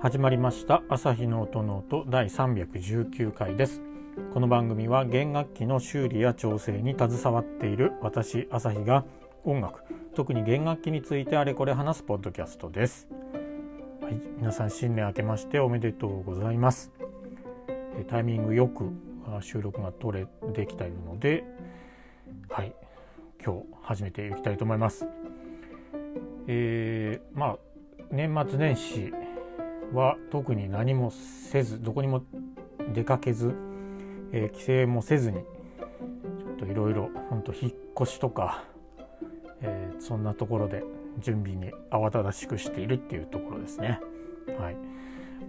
始まりました。朝日の音の音第319回です。この番組は弦楽器の修理や調整に携わっている私朝日が音楽特に弦楽器についてあれこれ話すポッドキャストです。はい、皆さん新年明けましておめでとうございます。タイミングよく収録が取れできたいるのではい今日始めていきたいと思いますえー、まあ年末年始は特に何もせずどこにも出かけず、えー、帰省もせずにちょっといろいろ本当引っ越しとか、えー、そんなところで準備に慌ただしくしているっていうところですね。はい、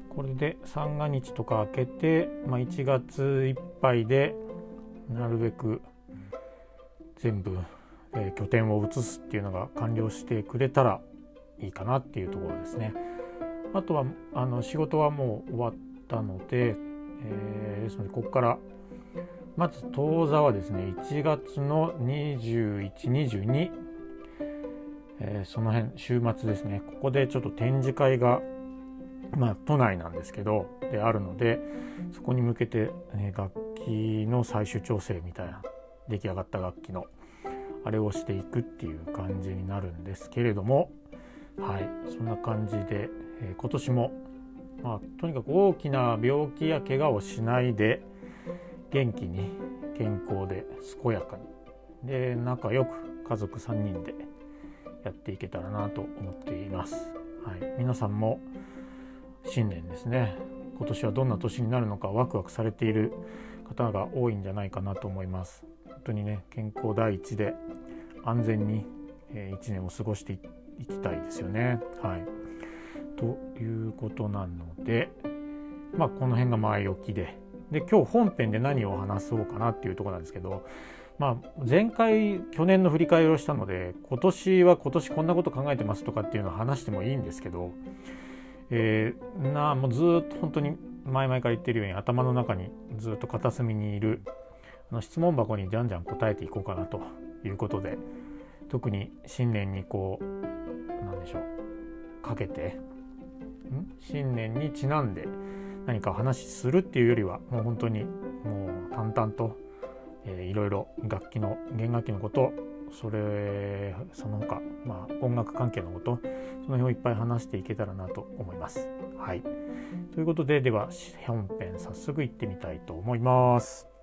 これで三が日とか明けて、まあ、1月いっぱいでなるべく全部、えー、拠点を移すっていうのが完了してくれたらいいかなっていうところですね。あとはあの仕事はもう終わったので、えー、ですのでここからまず当座はですね1月の2122、えー、その辺週末ですねここでちょっと展示会がまあ都内なんですけどであるのでそこに向けて、え楽器の最終調整みたいな出来上がった楽器のあれをしていくっていう感じになるんですけれどもはいそんな感じでえー、今年も、まあ、とにかく大きな病気や怪我をしないで元気に健康で健やかにで仲良く家族3人でやっていけたらなと思っています。はい、皆さんも新年ですね今年はどんな年になるのかワクワクされている方が多いんじゃないかなと思います。当にね健康第一で安全に、え1年を過ごしていきたいですよね。はいということなので、まあ、この辺が前置きでで今日本編で何を話そうかなっていうとこなんですけど、まあ、前回去年の振り返りをしたので今年は今年こんなこと考えてますとかっていうのを話してもいいんですけど、えー、なもうずっと本当に前々から言ってるように頭の中にずっと片隅にいるあの質問箱にじゃんじゃん答えていこうかなということで特に新年にこうなんでしょうかけてん？新年にちなんで何か話するっていうよりはもう本当にもう淡々と、えー、いろいろ楽器の弦楽器のことそれその他、まあ、音楽関係のことその辺をいっぱい話していけたらなと思います。はい、ということででは本編早速いってみたいと思います。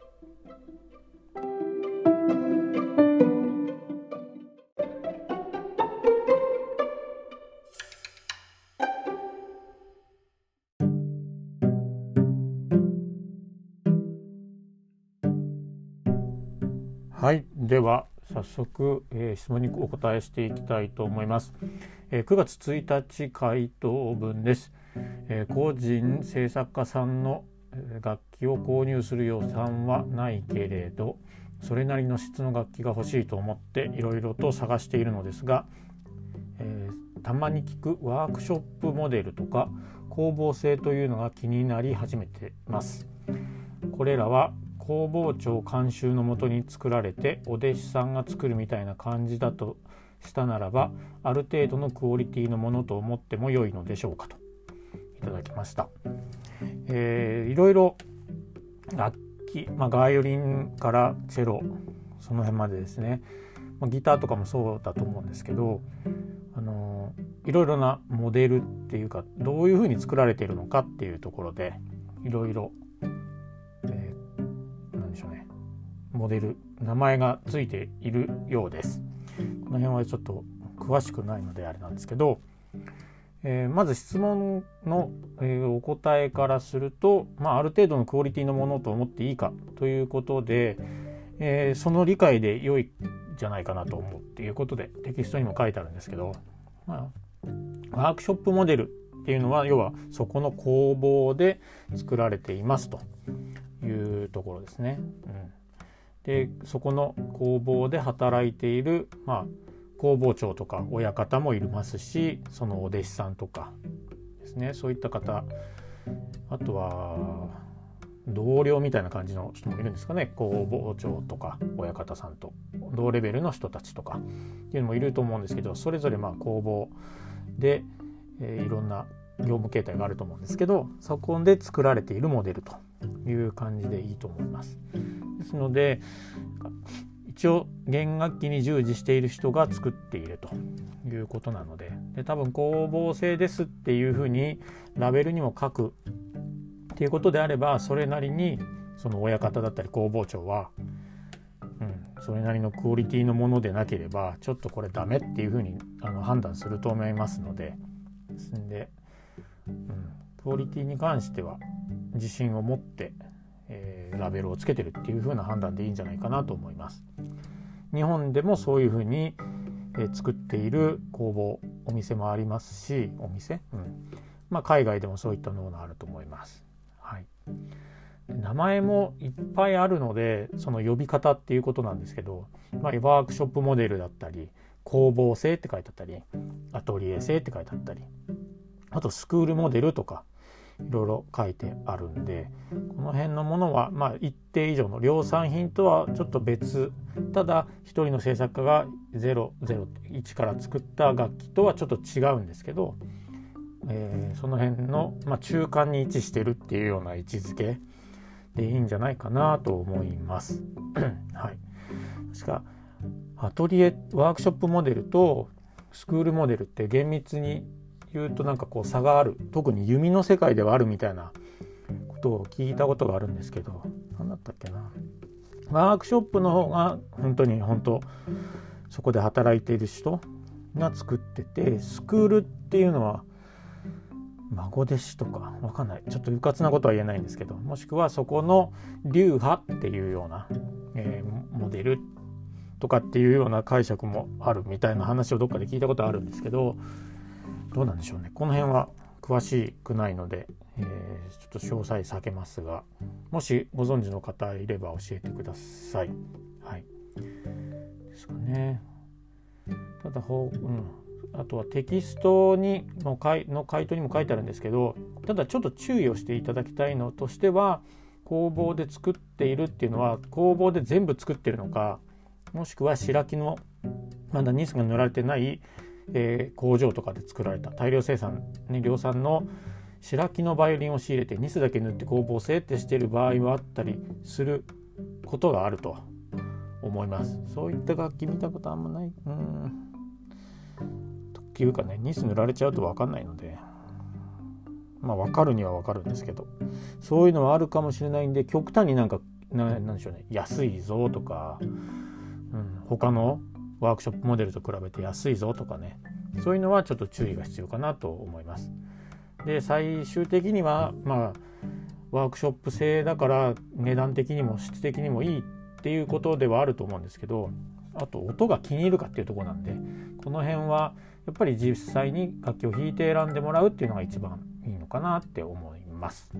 はい。では早速、えー、質問にお答えしていきたいと思います、えー、9月1日回答文です、えー、個人制作家さんの楽器を購入する予算はないけれどそれなりの質の楽器が欲しいと思っていろいろと探しているのですが、え、たまに聞くワークショップモデルとか工房製というのが気になり始めてます。これらは工房長監修のもとに作られてお弟子さんが作るみたいな感じだとしたならばある程度のクオリティのものと思っても良いのでしょうかといただきました。えー、いろいろ楽器、まあ、バイオリンからチェロその辺までですね、まあ、ギターとかもそうだと思うんですけどあのいろいろなモデルっていうかどういうふうに作られているのかっていうところでいろいろモデル名前がついているようですこの辺はちょっと詳しくないのであれなんですけど、えー、まず質問の、え、お答えからすると、まあ、ある程度のクオリティのものと思っていいかということで、えー、その理解で良いじゃないかなと思うっていうことでテキストにも書いてあるんですけど、まあ、ワークショップモデルっていうのは要はそこの工房で作られていますというところですね。うんでそこの工房で働いている、まあ、工房長とか親方もいますしそのお弟子さんとかですね。そういった方あとは同僚みたいな感じの人もいるんですかね。工房長とか親方さんと同レベルの人たちとかっていうのもいると思うんですけどそれぞれまあ工房で、えー、いろんな業務形態があると思うんですけどそこで作られているモデルという感じでいいと思います。ですので一応弦楽器に従事している人が作っているということなのでで多分工房製ですっていうふうにラベルにも書くっていうことであればそれなりにその親方だったり工房長は、うん、それなりのクオリティのものでなければちょっとこれダメっていうふうにあの判断すると思いますのでですんで、うん、クオリティに関しては自信を持ってえー、ラベルをつけてるっていう風な判断でいいんじゃないかなと思います。日本でもそういう風に、えー、作っている工房お店もありますしお店、うんまあ、海外でもそういったものがあると思います。はい、名前もいっぱいあるのでその呼び方っていうことなんですけど、まあ、ワークショップモデルだったり工房製って書いてあったりアトリエ製って書いてあったりあとスクールモデルとかいろいろ書いてあるんでこの辺のものはまあ一定以上の量産品とはちょっと別。ただ一人の制作家が001から作った楽器とはちょっと違うんですけど、えー、その辺の、まあ、中間に位置してるっていうような位置づけ。でいいんじゃないかなと思います。はい、確かアトリエワークショップモデルとスクールモデルって厳密に言うとなんかこう差がある。特に弓の世界ではあるみたいなことを聞いたことがあるんですけど何だったっけな。ワークショップの方が本当に本当そこで働いている人が作っててスクールっていうのは孫弟子とかわかんない。ちょっとうかつなことは言えないんですけどもしくはそこの流派っていうような、えー、モデルとかっていうような解釈もあるみたいな話をどっかで聞いたことあるんですけどどうなんでしょうねこの辺は詳しくないので、えー、ちょっと詳細避けますがもしご存知の方いれば教えてください。はい、ですかね。ただほ、うん、あとはテキストにの回の回答にも書いてあるんですけどただちょっと注意をしていただきたいのとしては工房で作っているっていうのは工房で全部作ってるのかもしくは白木のまだニスが塗られてないえー、工場とかで作られた大量生産、ね、量産の白木のバイオリンを仕入れてニスだけ塗って工房製ってしてる場合はあったりすることがあると思います。そういった楽器見たことあんまない。うん。というかねニス塗られちゃうと分かんないので。まあ分かるには分かるんですけど。そういうのはあるかもしれないんで極端になんかなんでしょうね。安いぞとか、うん、他のワークショップモデルと比べて安いぞとかねそういうのはちょっと注意が必要かなと思います。で最終的にはまあワークショップ製だから値段的にも質的にもいいっていうことではあると思うんですけどあと音が気に入るかっていうとこなんでこの辺はやっぱり実際に楽器を弾いて選んでもらうっていうのが一番いいのかなって思います。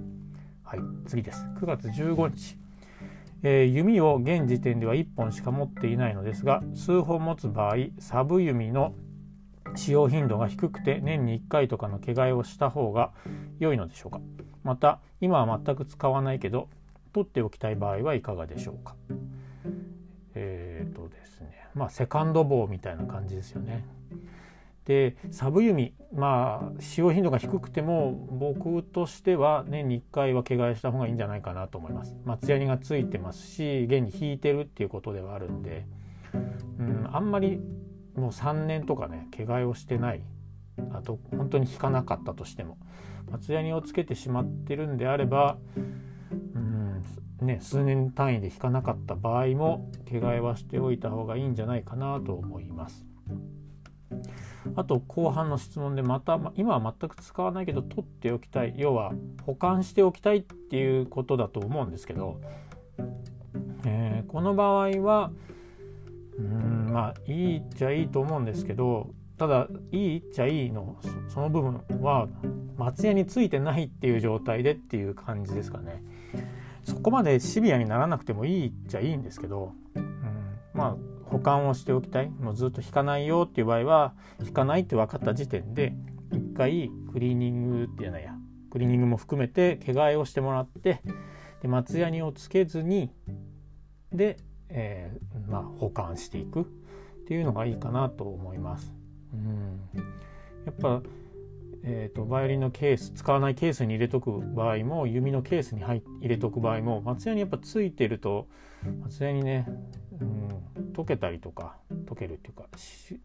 はい、次です。9月15日。えー、弓を現時点では1本しか持っていないのですが数本持つ場合サブ弓の使用頻度が低くて年に1回とかの毛替えをした方が良いのでしょうか。また今は全く使わないけど取っておきたい場合はいかがでしょうか。えっ、ー、とですね。まあセカンド棒みたいな感じですよね。でサブ弓まあ使用頻度が低くても僕としては年に1回は毛替えした方がいいんじゃないかなと思います。松ヤニがついてますし現に引いてるっていうことではあるんで、うん、あんまりもう3年とかね毛替えをしてない。あと本当に引かなかったとしても。松ヤニをつけてしまってるんであればうんね数年単位で引かなかった場合も毛替えはしておいた方がいいんじゃないかなと思います。あと後半の質問でまた今は全く使わないけど取っておきたい要は保管しておきたいっていうことだと思うんですけど、えー、この場合はうんまあいいっちゃいいと思うんですけどただいいっちゃいいのその部分は松屋についてないっていう状態でっていう感じですかね。そこまでシビアにならなくてもいいっちゃいいんですけど、うん、まあ保管をしておきたい。もうずっと引かないよっていう場合は引かないって分かった時点で一回クリーニングっていうのや。クリーニングも含めて毛替えをしてもらってで松ヤニをつけずにで、えー、まあ、保管していく。っていうのがいいかなと思います。うん。やっぱえーと、バイオリンのケース使わないケースに入れとく場合も弓のケースに入入れとく場合も松屋にやっぱついてると松屋にね、うん、溶けたりとか溶けるっていうか、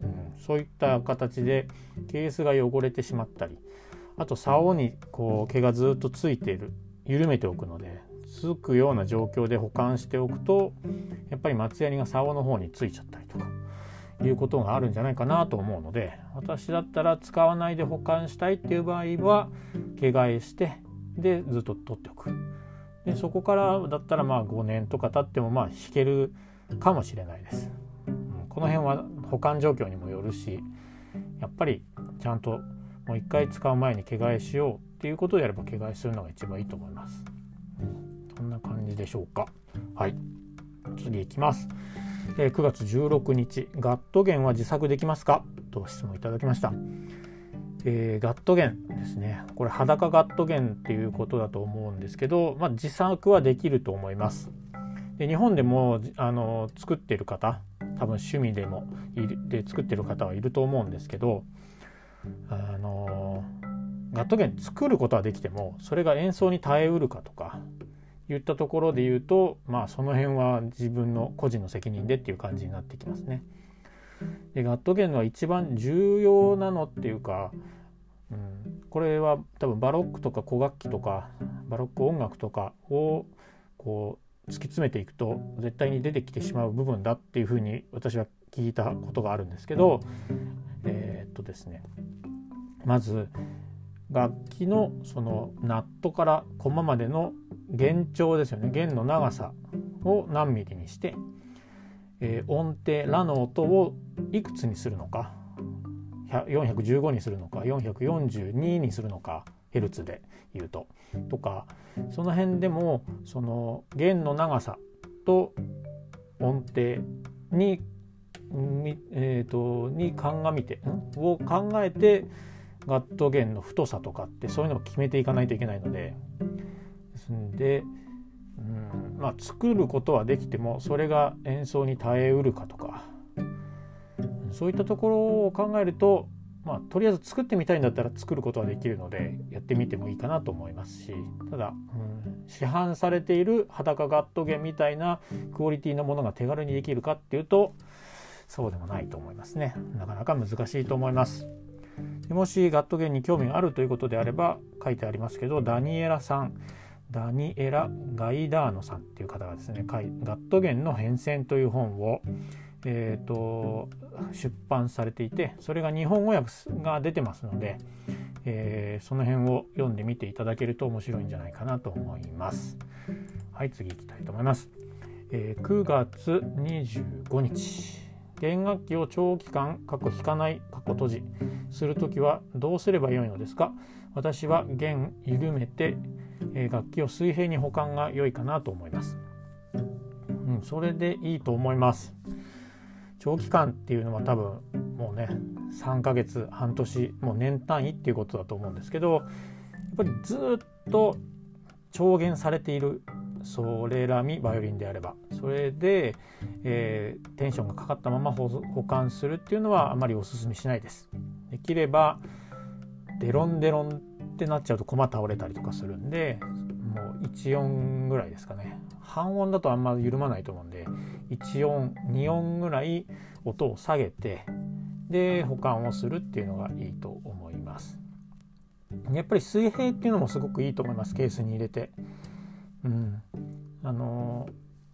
うん、そういった形でケースが汚れてしまったりあと竿にこう毛がずっとついている緩めておくのでつくような状況で保管しておくとやっぱり松ヤニが竿の方についちゃったりとかいうことがあるんじゃないかなと思うので私だったら使わないで保管したいっていう場合は毛替えしてでずっと取っておく。でそこからだったらまあ5年とか経ってもまあ弾けるかもしれないです、うん、この辺は保管状況にもよるしやっぱりちゃんともう一回使う前に毛替えしようっていうことをやれば毛替えするのが一番いいと思います、うん、そんな感じでしょうか。はい。次いきます。えー、9月16日ガット弦は自作できますか？と質問いただきました、えー、ガット弦ですね。これ裸ガット弦っていうことだと思うんですけど、まあ、自作はできると思います。で日本でもあの作ってる方多分趣味でもで作ってる方はいると思うんですけどあのガット弦作ることはできてもそれが演奏に耐えうるかとか言ったところで言うとまあその辺は自分の個人の責任でっていう感じになってきますね。でガット弦の一番重要なのっていうか、うん、これは多分バロックとか古楽器とかバロック音楽とかをこう突き詰めていくと絶対に出てきてしまう部分だっていうふうに私は聞いたことがあるんですけどえー、っとですね。まず楽器のそのナットからコマまでの弦長ですよね。弦の長さを何ミリにして、えー、音程ラの音をいくつにするのか415にするのか442にするのかヘルツで言うと。とかその辺でもその弦の長さと音程にえーと、に鑑みてんを考えてガット弦の太さとかってそういうのを決めていかないといけないので。ですんで、うんまあ、作ることはできてもそれが演奏に耐えうるかとか。そういったところを考えると、まあ、とりあえず作ってみたいんだったら作ることはできるのでやってみてもいいかなと思いますしただ、うん、市販されている裸ガット弦みたいなクオリティのものが手軽にできるかっていうとそうでもないと思いますね。なかなか難しいと思います。もしガットゲンに興味があるということであれば書いてありますけどダニエラさん。ダニエラ・ガイダーノさんっていう方がですねガットゲンの変遷という本を、えーと、出版されていてそれが日本語訳が出てますので、えー、その辺を読んでみていただけると面白いんじゃないかなと思います。はい次いきたいと思います。えー、9月25日弦楽器を長期間過去弾かない過去閉じする時はどうすればよいのですか？私は弦緩めて、え楽器を水平に保管が良いかなと思います、うん、それでいいと思います長期間っていうのは多分もうね3ヶ月半年もう年単位っていうことだと思うんですけどやっぱりずっと調弦されているそれらみバイオリンであればそれで、えー、テンションがかかったまま保管するっていうのはあまりおすすめしないです。できればデロンデロンってなっちゃうと駒倒れたりとかするんでもう1音ぐらいですかね。半音だとあんま緩まないと思うんで1音2音ぐらい音を下げてで保管をするっていうのがいいと思います。やっぱり水平っていうのもすごくいいと思いますケースに入れて。うん、あの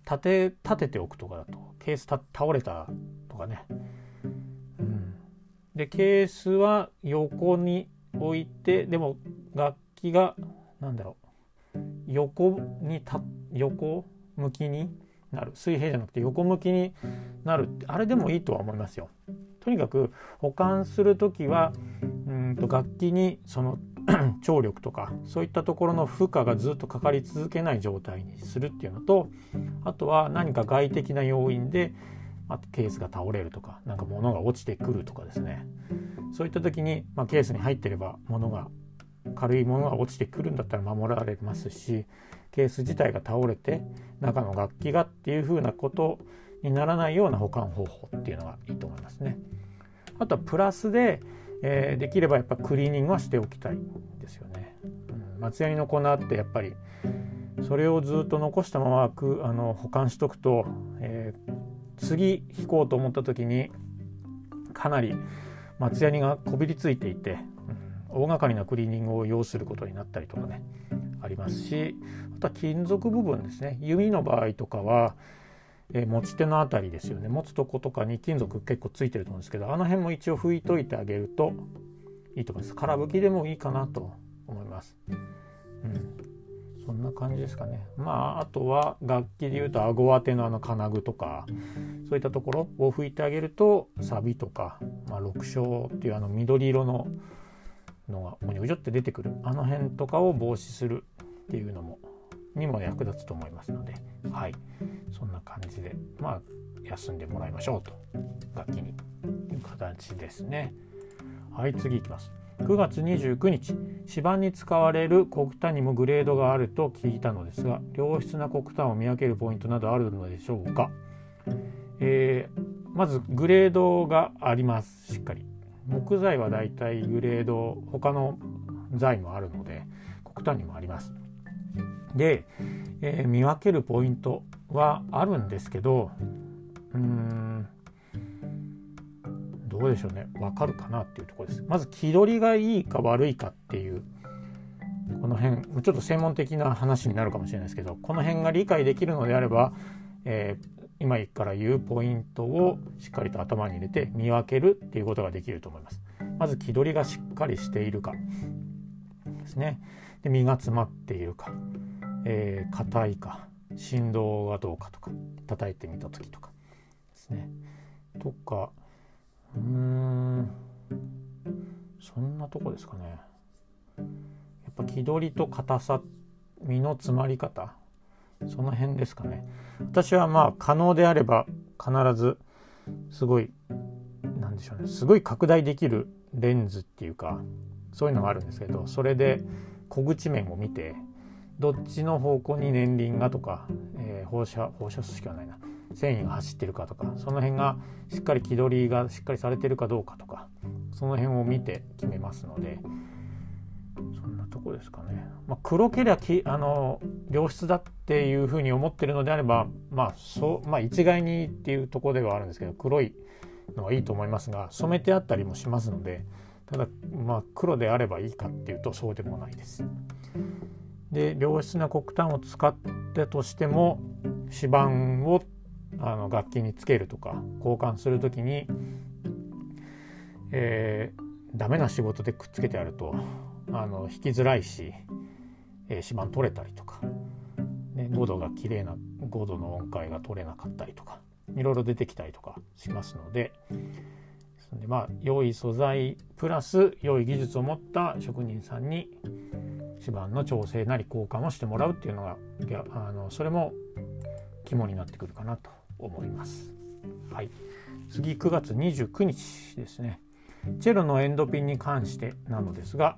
立て立てておくとかだとケース倒れたとかね、うん、でケースは横に置いてでも楽器が何だろう横にた横向きになる水平じゃなくて横向きになるってあれでもいいとは思いますよ。とにかく保管する時はうんと楽器にその 張力とかそういったところの負荷がずっとかかり続けない状態にするっていうのとあとは何か外的な要因でまケースが倒れるとか何か物が落ちてくるとかですねそういった時に、まあ、ケースに入ってれば物が軽いものが落ちてくるんだったら守られますしケース自体が倒れて中の楽器がっていうふうなことにならないような保管方法っていうのがいいと思いますね。あとはプラスで、えー、できればやっぱクリーニングはしておきたいですよね。うん、松ヤニの粉ってやっぱりそれをずっと残したままくあの保管しとくと、えー、次引こうと思った時にかなり松ヤニがこびりついていて、大掛かりなクリーニングを要することになったりとかねありますしあとは金属部分ですね弓の場合とかは、えー、持ち手の辺りですよね持つとことかに金属結構ついてると思うんですけどあの辺も一応拭いといてあげるといいと思います空拭きでもいいかなと思います。うんそんな感じですかね。まああとは楽器でいうと顎当てのあの金具とかそういったところを拭いてあげるとサビとか、まあ、六章っていうあの緑色ののがおにょじょって出てくるあの辺とかを防止するっていうのもにも役立つと思いますのではい。そんな感じでまあ休んでもらいましょうと楽器に。という形ですね。はい次いきます。9月29日芝に使われる黒炭にもグレードがあると聞いたのですが良質な黒炭を見分けるポイントなどあるのでしょうか、えー、まずグレードがありますしっかり。木材はだいたいグレード他の材もあるので黒炭にもあります。で、えー、見分けるポイントはあるんですけどうーんどうでしょうね。分かるかなっていうところです。まず気取りがいいか悪いかっていうこの辺ちょっと専門的な話になるかもしれないですけどこの辺が理解できるのであれば、えー、今から言うポイントをしっかりと頭に入れて見分けるっていうことができると思います。まず気取りがしっかりしているか。ですね。で身が詰まっているか。硬、えー、いか。振動がどうかとか。叩いてみた時とか。ですね。とか。うーん。そんなとこですかね。やっぱ気取りと硬さ身の詰まり方その辺ですかね。私はまあ可能であれば必ずすごいなんでしょうね。すごい拡大できるレンズっていうかそういうのがあるんですけどそれで小口面を見てどっちの方向に年輪がとか、えー、放射放射数式はないな。繊維が走ってるかとかその辺がしっかり気取りがしっかりされてるかどうかとかその辺を見て決めますのでそんなとこですかね。まあ、黒けりゃきあの良質だっていうふうに思ってるのであればまあそうまあ一概にっていうとこではあるんですけど黒いのはいいと思いますが染めてあったりもしますのでただまあ黒であればいいかっていうとそうでもないです。で良質な黒炭を使ってとしても指板をあの楽器につけるとか交換する時に、えー、ダメな仕事でくっつけてあるとあの弾きづらいし、えー、指板取れたりとか、ね、5度が綺麗な5度の音階が取れなかったりとかいろいろ出てきたりとかしますので。でまあ良い素材プラス良い技術を持った職人さんに指板の調整なり交換をしてもらうっていうのがあのそれも肝になってくるかなと思います。はい、次9月29日ですね。チェロのエンドピンに関してなのですが、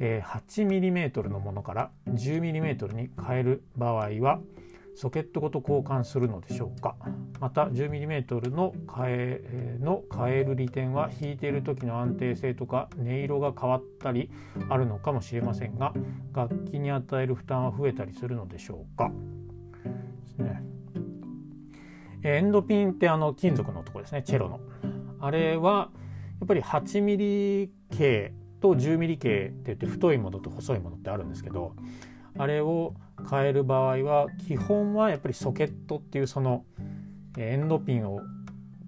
え、8mm のものから 10mm に変える場合はソケットごと交換するのでしょうか？また 10mm の変えの変える利点は弾いている時の安定性とか音色が変わったりあるのかもしれませんが楽器に与える負担は増えたりするのでしょうか？ですね。エンドピンってあの金属のとこですねチェロの。あれはやっぱり8ミリ径と10ミリ径って言って太いものと細いものってあるんですけどあれを変える場合は基本はやっぱりソケットっていうそのエンドピンを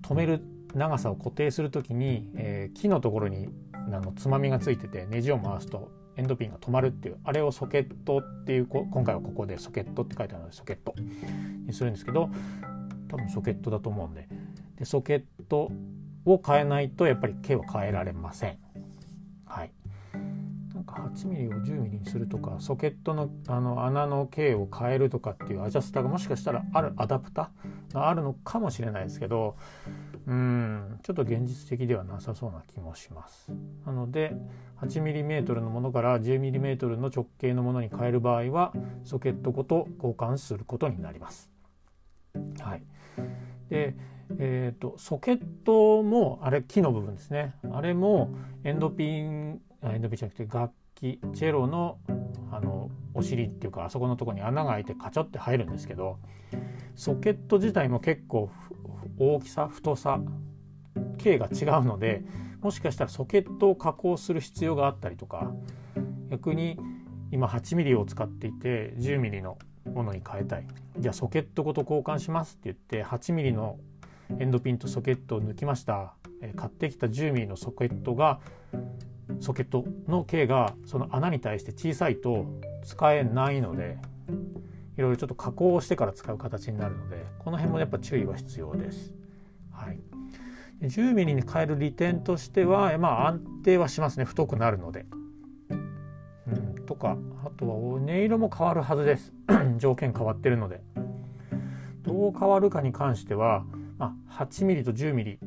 止める長さを固定する時に、えー、木のところにあのつまみがついててネジを回すとエンドピンが止まるっていうあれをソケットっていう今回はここでソケットって書いてあるのでソケットにするんですけど多分ソケットだと思うんででソケットを変えないとやっぱり毛は変えられません。8mm を 10mm にするとかソケットのあの穴の径を変えるとかっていうアジャスターがもしかしたらあるアダプタがあるのかもしれないですけどうんちょっと現実的ではなさそうな気もします。なので 8mm のものから 10mm の直径のものに変える場合はソケットごと交換することになります。はい。でえーと、ソケットもあれ木の部分ですね。あれもエンドピンエンドピンじゃなくて楽器チェロのあのお尻っていうかあそこのとこに穴が開いてカチョって入るんですけどソケット自体も結構大きさ太さ径が違うのでもしかしたらソケットを加工する必要があったりとか逆に今 8mm を使っていて 10mm のものに変えたい。じゃあソケットごと交換しますって言って 8mm のエンドピンとソケットを抜きました、買ってきた 10mm のソケットがソケットの径がその穴に対して小さいと使えないのでいろいろちょっと加工をしてから使う形になるのでこの辺もやっぱ注意は必要です。はい、10ミリに変える利点としては、まあ、安定はしますね太くなるので。うん、とかあとは音色も変わるはずです 条件変わってるので。どう変わるかに関しては、まあ、8ミリと10ミリ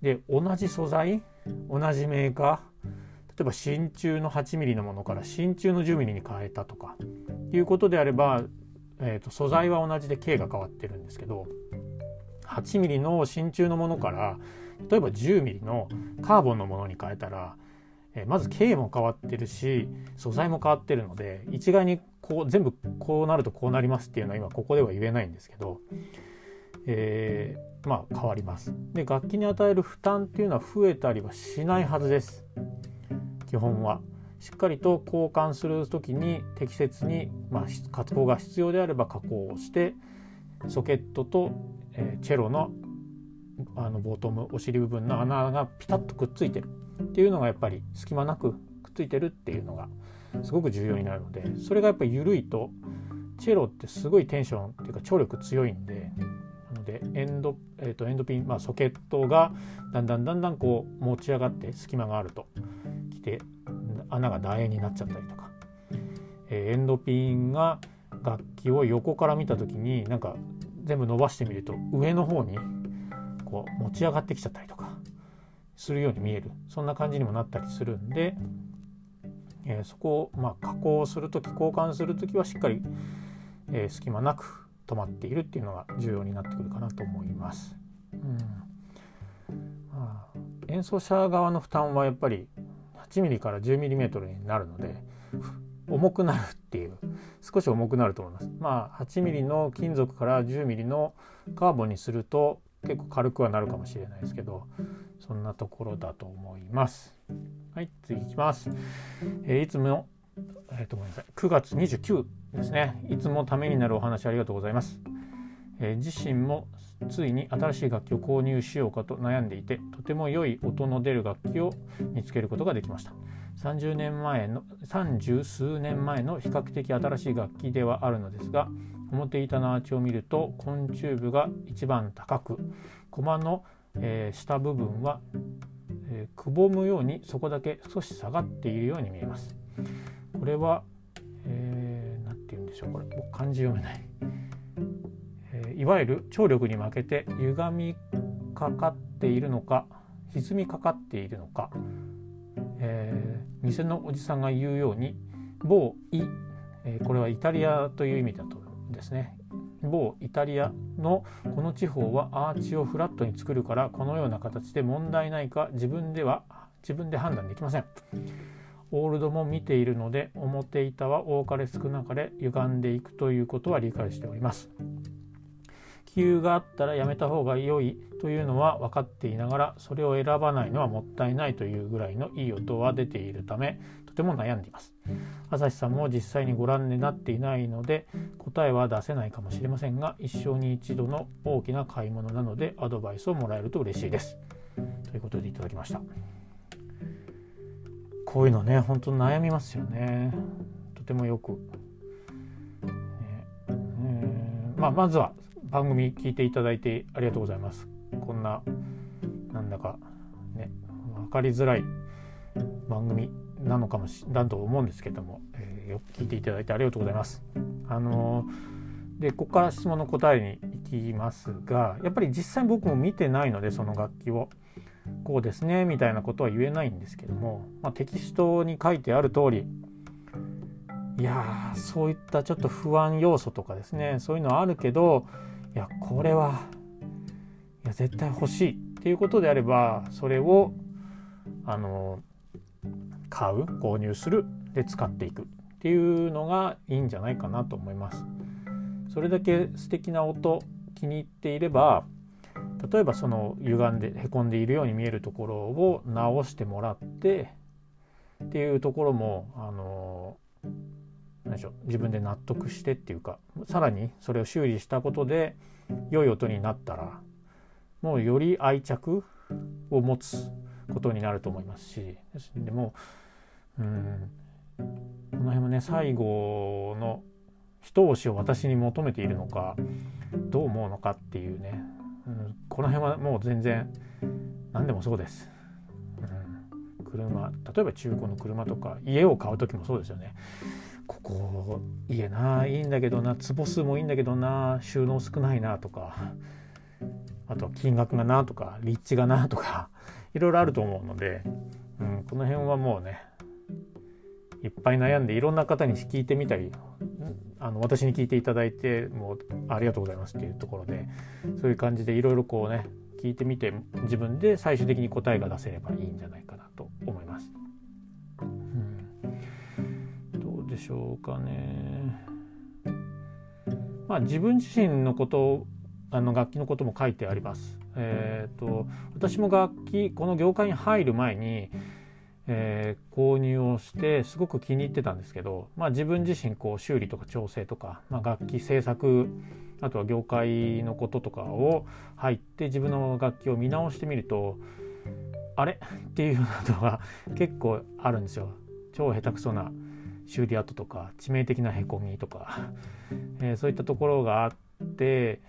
で同じ素材同じメーカー例えば真鍮の 8mm のものから真鍮の 10mm に変えたとかいうことであれば、えーと、素材は同じで径が変わってるんですけど 8mm の真鍮のものから例えば 10mm のカーボンのものに変えたら、えー、まず径も変わってるし素材も変わってるので一概にこう全部こうなるとこうなりますっていうのは今ここでは言えないんですけど、えー、まあ変わります。で楽器に与える負担っていうのは増えたりはしないはずです。基本は。しっかりと交換する時に適切に、まあ、加工が必要であれば加工をしてソケットと、えー、チェロのあのボトムお尻部分の穴がピタッとくっついてるっていうのがやっぱり隙間なくくっついてるっていうのがすごく重要になるのでそれがやっぱり緩いとチェロってすごいテンションっていうか張力強いんでなのでエンド,、えー、とエンドピン、まあ、ソケットがだんだんだんだんこう持ち上がって隙間があるとて穴が楕円になっちゃったりとか、えー、エンドピンが楽器を横から見た時になんか全部伸ばしてみると上の方にこう持ち上がってきちゃったりとかするように見える。そんな感じにもなったりするんで、えー、そこをまあ加工する時交換する時はしっかり、えー、隙間なく止まっているっていうのが重要になってくるかなと思います。うん、演奏者側の負担はやっぱり 8mm から 10mm になるので重くなるっていう少し重くなると思います。まあ 8mm の金属から 10mm のカーボンにすると結構軽くはなるかもしれないですけどそんなところだと思います。はい次いきます。えー、いつものえー、とごめんなさい9月29ですねいつもためになるお話ありがとうございます。えー、自身もついに新しい楽器を購入しようかと悩んでいてとても良い音の出る楽器を見つけることができました。30年前の30数年前の比較的新しい楽器ではあるのですが表板のアーチを見ると昆虫部が一番高く駒の、えー、下部分は、えー、くぼむようにそこだけ少し下がっているように見えます。これは何、えー、て言うんでしょう。これ漢字読めない。えいわゆる張力に負けて歪みかかっているのか歪みかかっているのか、えー、店のおじさんが言うように某イ、えー、これはイタリアという意味だとですね某イタリアのこの地方はアーチをフラットに作るからこのような形で問題ないか自分では自分で判断できません。オールドも見ているので表板は多かれ少なかれ歪んでいくということは理解しております。気球があったらやめた方が良いというのは分かっていながらそれを選ばないのはもったいないというぐらいのいい音は出ているためとても悩んでいます。朝日さんも実際にご覧になっていないので答えは出せないかもしれませんが一生に一度の大きな買い物なのでアドバイスをもらえると嬉しいです。ということでいただきました。こういうのね本当悩みますよね。とてもよく、ね。えー、まあ、まずは番組聞いていただいてありがとうございます。こんな、なんだかね、分かりづらい番組なのかもしだと思うんですけども、えー、よく聞いていただいてありがとうございます。あのでここから質問の答えに行きますがやっぱり実際僕も見てないのでその楽器をこうですねみたいなことは言えないんですけども、まあ、テキストに書いてある通りいやそういったちょっと不安要素とかですねそういうのはあるけどいやこれはいや絶対欲しいっていうことであればそれをあの買う購入するで使っていくっていうのがいいんじゃないかなと思います。それだけ素敵な音気に入っていれば例えばその歪んでへこんでいるように見えるところを直してもらってっていうところもあの何でしょう自分で納得してっていうかさらにそれを修理したことで良い音になったらもうより愛着を持つことになると思いますしでもうんこの辺もね最後の一押しを私に求めているのかどう思うのかっていうね、うん、この辺はもう全然何でもそうです。車例えば中古の車とか家を買う時もそうですよね。ここ家ないいんだけどな坪数もいいんだけどな収納少ないなとかあとは金額がなとか立地がなとかいろいろあると思うので、うん、この辺はもうねいっぱい悩んでいろんな方に聞いてみたりあの私に聞いていただいてもうありがとうございますっていうところでそういう感じでいろいろこうね聞いてみて自分で最終的に答えが出せればいいんじゃないかなと思います。でしょうかね。まあ自分自身のことあの楽器のことも書いてあります。えーと私も楽器この業界に入る前にえー、購入をしてすごく気に入ってたんですけど、まあ、自分自身こう修理とか調整とか、まあ、楽器製作あとは業界のこととかを入って自分の楽器を見直してみるとあれ？っていうようなのが結構あるんですよ。超下手くそな修理跡とか致命的なへこみとか、えー、そういったところがあって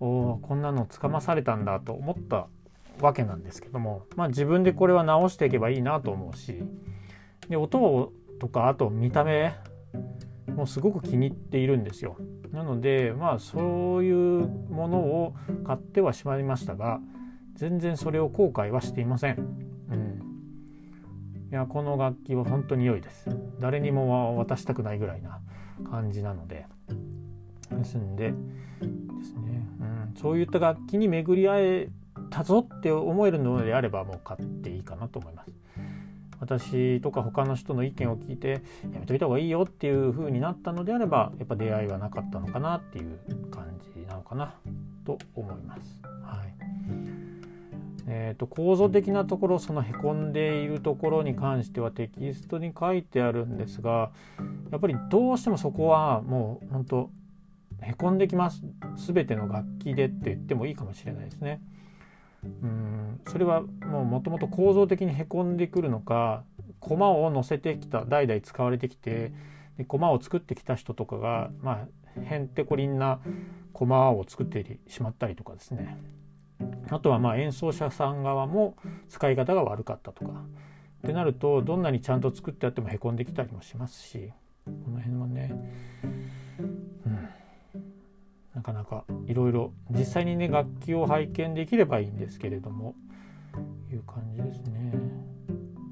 おこんなのつかまされたんだと思ったわけなんですけども、まあ、自分でこれは直していけばいいなと思うしで音とかあと見た目もすごく気に入っているんですよ。なのでまあそういうものを買ってはしまいましたが全然それを後悔はしていません。いやこの楽器は本当に良いです。誰にも渡したくないぐらいな感じなので。ですんでですね、うん、そういった楽器に巡り合えたぞって思えるのであればもう買っていいかなと思います。私とか他の人の意見を聞いてやめといた方がいいよっていう風になったのであればやっぱ出会いはなかったのかなっていう感じなのかなと思います。はいえーと、構造的なところそのへこんでいるところに関してはテキストに書いてあるんですがやっぱりどうしてもそこはもう本当へこんできます全ての楽器でって言ってもいいかもしれないですね。うんそれはもともと構造的にへこんでくるのか駒を乗せてきた代々使われてきてで駒を作ってきた人とかが、まあ、へんてこりんな駒を作ってしまったりとかですねあとはまあ演奏者さん側も使い方が悪かったとか。ってなるとどんなにちゃんと作ってあってもへこんできたりもしますし。この辺はねうん。なかなかいろいろ実際にね楽器を拝見できればいいんですけれども。いう感じですね。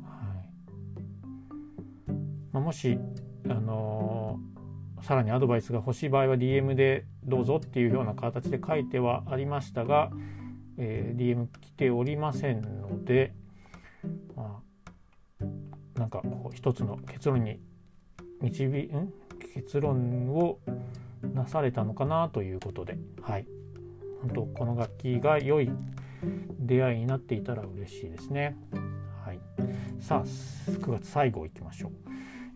はい。まあ、もしあのー、さらにアドバイスが欲しい場合は DM でどうぞっていうような形で書いてはありましたが、えー、DM 来ておりませんので、まあ、なんかこう一つの結論に導ん？結論をなされたのかなということで、はい、本当この楽器が良い出会いになっていたら嬉しいですね。はい、さあ9月最後いきましょう。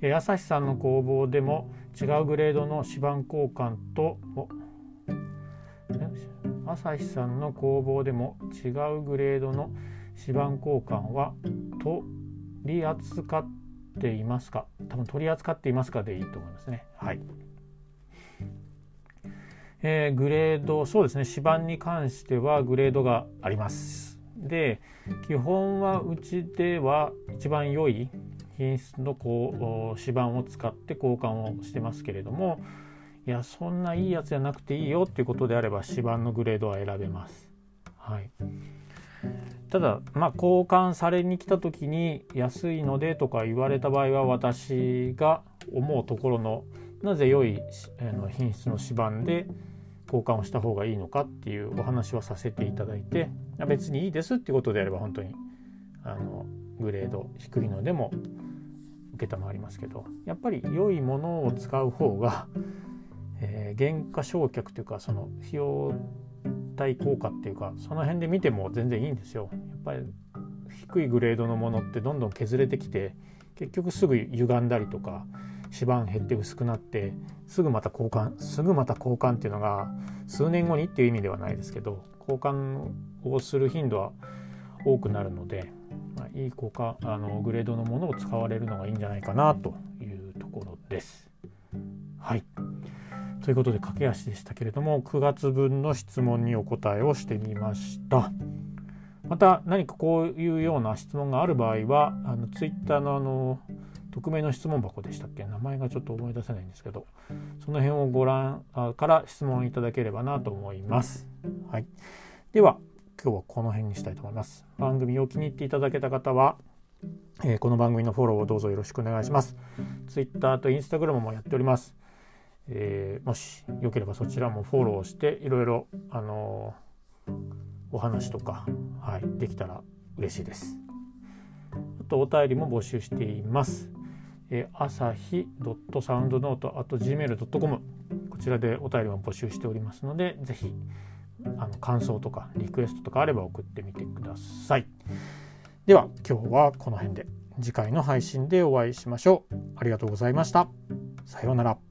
え朝日さんの工房でも違うグレードの指板交換と朝日さんの工房でも違うグレードの指板交換は取り扱っていますか？多分取り扱っていますかでいいと思いますね。はい。えー、グレードそうですね指板に関してはグレードがありますで基本はうちでは一番良い品質のこう指板を使って交換をしてますけれどもいやそんないいやつじゃなくていいよっていうことであれば指板のグレードは選べます。はい、ただまあ交換されに来た時に安いのでとか言われた場合は私が思うところのなぜ良い品質の指板で交換をした方がいいのかっていうお話はさせていただいて別にいいですっていうことであれば本当にあのグレード低いのでも承りますけどやっぱり良いものを使う方が、えー、原価償却というかその費用対効果っていうかその辺で見ても全然いいんですよ。やっぱり低いグレードのものってどんどん削れてきて結局すぐ歪んだりとか指板減って薄くなってすぐまた交換すぐまた交換っていうのが数年後にっていう意味ではないですけど交換をする頻度は多くなるのでまあ、いい効果あのグレードのものを使われるのがいいんじゃないかなというところです。はいということで駆け足でしたけれども9月分の質問にお答えをしてみました。また何かこういうような質問がある場合はあのツイッターのあの匿名の質問箱でしたっけ？名前がちょっと思い出せないんですけどその辺をご覧から質問いただければなと思います。はい、では今日はこの辺にしたいと思います。番組を気に入っていただけた方は、えー、この番組のフォローをどうぞよろしくお願いします。Twitter と Instagram もやっております。えー、もしよければそちらもフォローしていろいろ、あのー、お話とか、はい、できたら嬉しいです。あとお便りも募集しています。えー、朝日 .soundnote.gmail.com こちらでお便りも募集しておりますので、ぜひあの感想とかリクエストとかあれば送ってみてください。では今日はこの辺で次回の配信でお会いしましょう。ありがとうございました。さようなら。